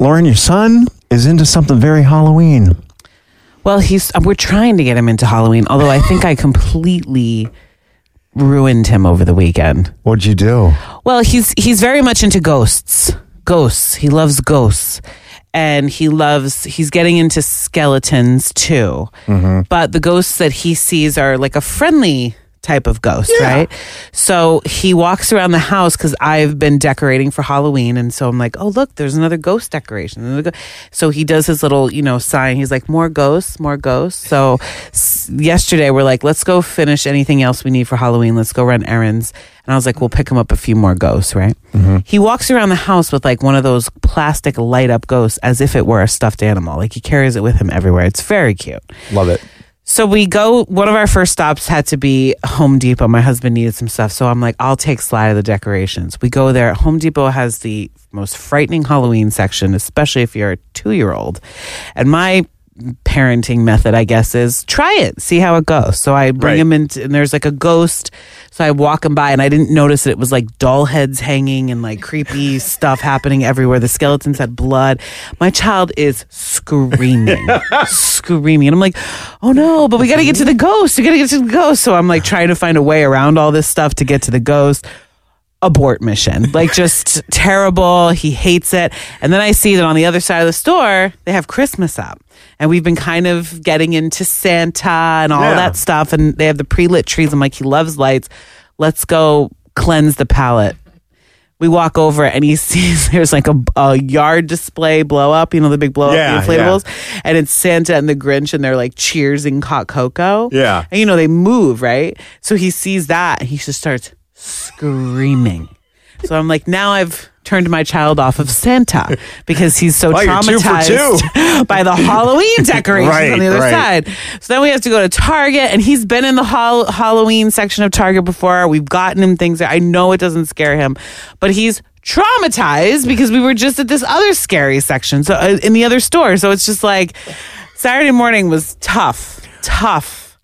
Lauren, your son is into something very Halloween. Well, he's uh, we're trying to get him into Halloween, although I think I completely ruined him over the weekend. What'd you do? Well, he's he's very much into ghosts. Ghosts. He loves ghosts. And he loves he's getting into skeletons too. Mm-hmm. But the ghosts that he sees are like a friendly type of ghost, right? So he walks around the house because I've been decorating for Halloween, and so I'm like, oh look, there's another ghost decoration. So he does his little, you know, sign. He's like, more ghosts, more ghosts. So yesterday we're like, let's go finish anything else we need for Halloween. Let's go run errands. And I was like, we'll pick him up a few more ghosts, right? Mm-hmm. He walks around the house with like one of those plastic light up ghosts as if it were a stuffed animal. Like he carries it with him everywhere. It's very cute. Love it. So we go, one of our first stops had to be Home Depot. My husband needed some stuff. So I'm like, I'll take Sly to the decorations. We go there. Home Depot has the most frightening Halloween section, especially if you're a two year old. And my parenting method, I guess, is try it, see how it goes. So I bring Right. him in, and there's like a ghost. So I walk him by, and I didn't notice that it was like doll heads hanging and like creepy stuff happening everywhere. The skeletons had blood. My child is screaming, screaming. And I'm like, oh no, but we got to get to the ghost. We got to get to the ghost. So I'm like trying to find a way around all this stuff to get to the ghost abort mission. Like just terrible. He hates it. And then I see that on the other side of the store, they have Christmas up. And we've been kind of getting into Santa and all Yeah. that stuff. And they have the pre lit trees. I'm like, he loves lights. Let's go cleanse the palate. We walk over and he sees there's like a, a yard display blow up, you know, the big blow up Yeah, inflatables. And it's Santa and the Grinch and they're like cheersing hot cocoa. Yeah. And you know, they move, right? So he sees that and he just starts screaming. So I'm like, now I've turned my child off of Santa because he's so Oh, two traumatized by the Halloween decorations Right, on the other right. side. So then we have to go to Target, and he's been in the hol- Halloween section of Target before. We've gotten him things. There. I know it doesn't scare him, but he's traumatized because we were just at this other scary section, so uh, in the other store. So it's just like Saturday morning was tough, tough.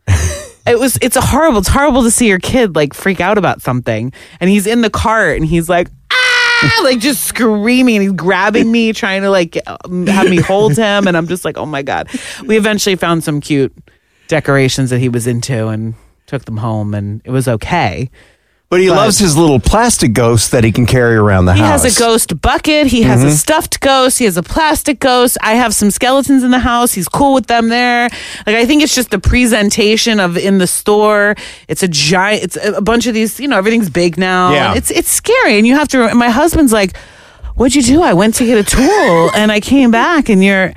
It was. It's a horrible. It's horrible to see your kid like freak out about something, and he's in the cart, and he's like, ah, like just screaming, and he's grabbing me, trying to like have me hold him, and I'm just like, oh my god. We eventually found some cute decorations that he was into, and took them home, and it was okay. But he But- loves his little plastic ghost that he can carry around the He house. He has a ghost bucket. He has a mm-hmm. stuffed ghost. He has a plastic ghost. I have some skeletons in the house. He's cool with them there. Like I think it's just the presentation of in the store. It's a giant. It's a a bunch of these. You know, everything's big now. Yeah. It's it's scary, and you have to. My husband's like, "What'd you do?" I went to get a tool, and I came back, and you're.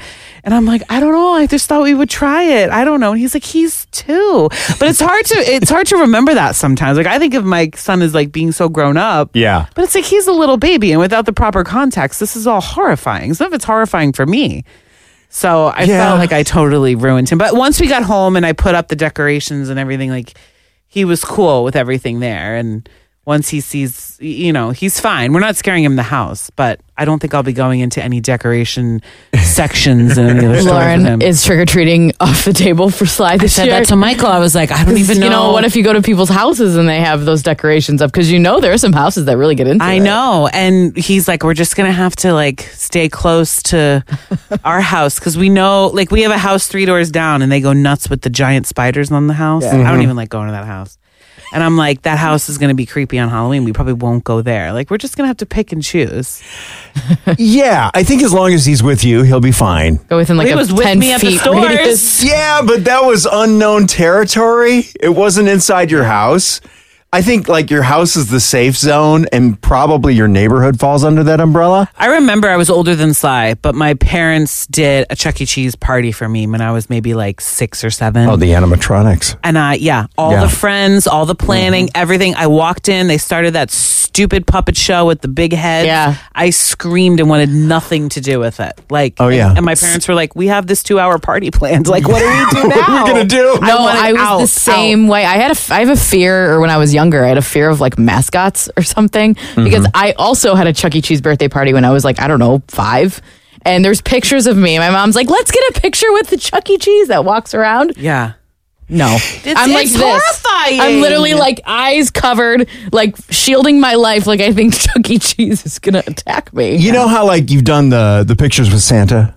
And I'm like, I don't know. I just thought we would try it. I don't know. And he's like, he's two, but it's hard to it's hard to remember that sometimes. Like I think of my son as like being so grown up. Yeah. But it's like he's a little baby, and without the proper context, this is all horrifying. Some of it's horrifying for me. So I Yeah. felt like I totally ruined him. But once we got home and I put up the decorations and everything, like he was cool with everything there. And once he sees, you know, he's fine. We're not scaring him the house, but I don't think I'll be going into any decoration sections in any other stores Lauren him. is trick or treating off the table for Sly I this said year. that to Michael. I was like, I don't even know. You know, what if you go to people's houses and they have those decorations up? Because you know there are some houses that really get into it. I it. know. And he's like, we're just going to have to like stay close to our house because we know, like, we have a house three doors down and they go nuts with the giant spiders on the house. I don't mm-hmm. even like going to that house. And I'm like, that house is going to be creepy on Halloween. We probably won't go there. Like, we're just going to have to pick and choose. yeah, I think as long as he's with you, he'll be fine. Go within like he a was with 10 me at the feet stores. radius. Yeah, but that was unknown territory. It wasn't inside your house. I think like your house is the safe zone and probably your neighborhood falls under that umbrella. I remember I was older than Sly, but my parents did a Chuck E. Cheese party for me when I was maybe like six or seven. Oh, the animatronics. And I, yeah, all Yeah. the friends, all the mm-hmm. planning, everything. I walked in, they started that stupid puppet show with the big head. Yeah. I screamed and wanted nothing to do with it. Like, Oh, yeah. And my parents were like, we have this two hour party planned. Like, what do we do now? What are we gonna do? No, wanted I, was out, the same way. I had a, f- I have a fear, or when I was younger, I had a fear of like mascots or something because mm-hmm. I also had a Chuck E. Cheese birthday party when I was like, I don't know, five. And there's pictures of me. My mom's like, let's get a picture with the Chuck E. Cheese that walks around. Yeah. No, It's- I'm like it's this. horrifying. I'm literally like eyes covered, like shielding my life. Like I think Chuck E. Cheese is gonna attack me. You know how like you've done the the pictures with Santa?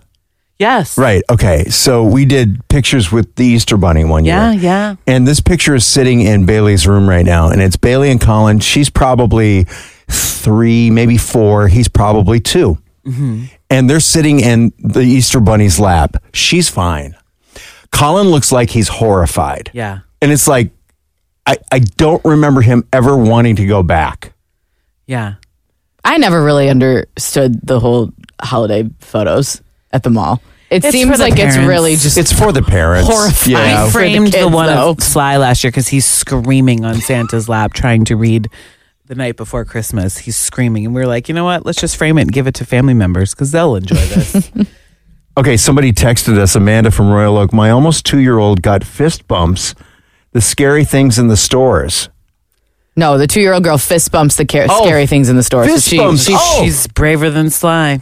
Yes. Right. Okay. So we did pictures with the Easter Bunny one Yeah, year. yeah. Yeah. And this picture is sitting in Bailey's room right now, and it's Bailey and Colin. She's probably three, maybe four. He's probably 2 Mm-hmm. And they're sitting in the Easter Bunny's lap. She's fine. Colin looks like he's horrified. Yeah. And it's like, I, I don't remember him ever wanting to go back. Yeah. I never really understood the whole holiday photos at the mall. It It's for seems the like it's parents. really just It's for the parents. Horrifying. Yeah. I for the framed the, kids, one though. of Sly last year because he's screaming on Santa's lap trying to read the night before Christmas. He's screaming, and we are like, you know what? Let's just frame it and give it to family members because they'll enjoy this. Okay, somebody texted us, Amanda from Royal Oak. My almost two year old got fist bumps, the scary things in the stores. no. The two year old girl fist bumps the ca- Oh, scary things in the store. fist so she, bumps. she- Oh. She's braver than Sly.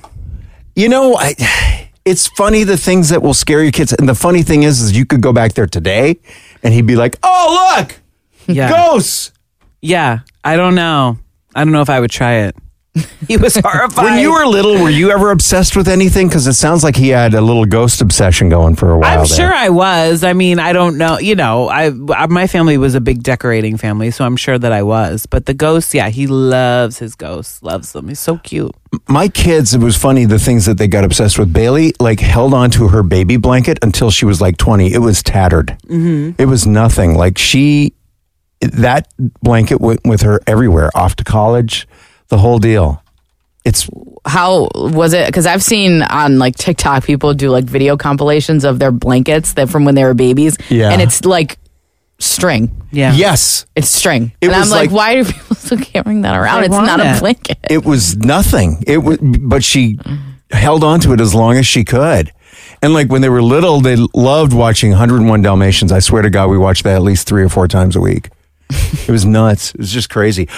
You know, I, it's funny the things that will scare your kids. And the funny thing is, is you could go back there today and he'd be like, oh, look, Yeah. ghosts. Yeah. I don't know. I don't know if I would try it. He was horrified. When you were little, were you ever obsessed with anything? Because it sounds like he had a little ghost obsession going for a while. I'm there. sure I was. I mean, I don't know. You know, I, I my family was a big decorating family, so I'm sure that I was. But the ghosts, yeah, he loves his ghosts. Loves them. He's so cute. my kids, it was funny the things that they got obsessed with. Bailey like held on to her baby blanket until she was like 20. It was tattered. Mm-hmm. It was nothing. Like she, that blanket went with her everywhere, off to college, the whole deal. It's how was it? Because I've seen on like TikTok people do like video compilations of their blankets that from when they were babies. Yeah. and it's like string. Yeah. yes, It's string. It and I'm was like, like- why do people still carrying that around? They It's want not a it. blanket. it was nothing. It was, but she held on to it as long as she could. And like when they were little, they loved watching 101 Dalmatians. I swear to God, we watched that at least three or four times a week. It was nuts. It was just crazy.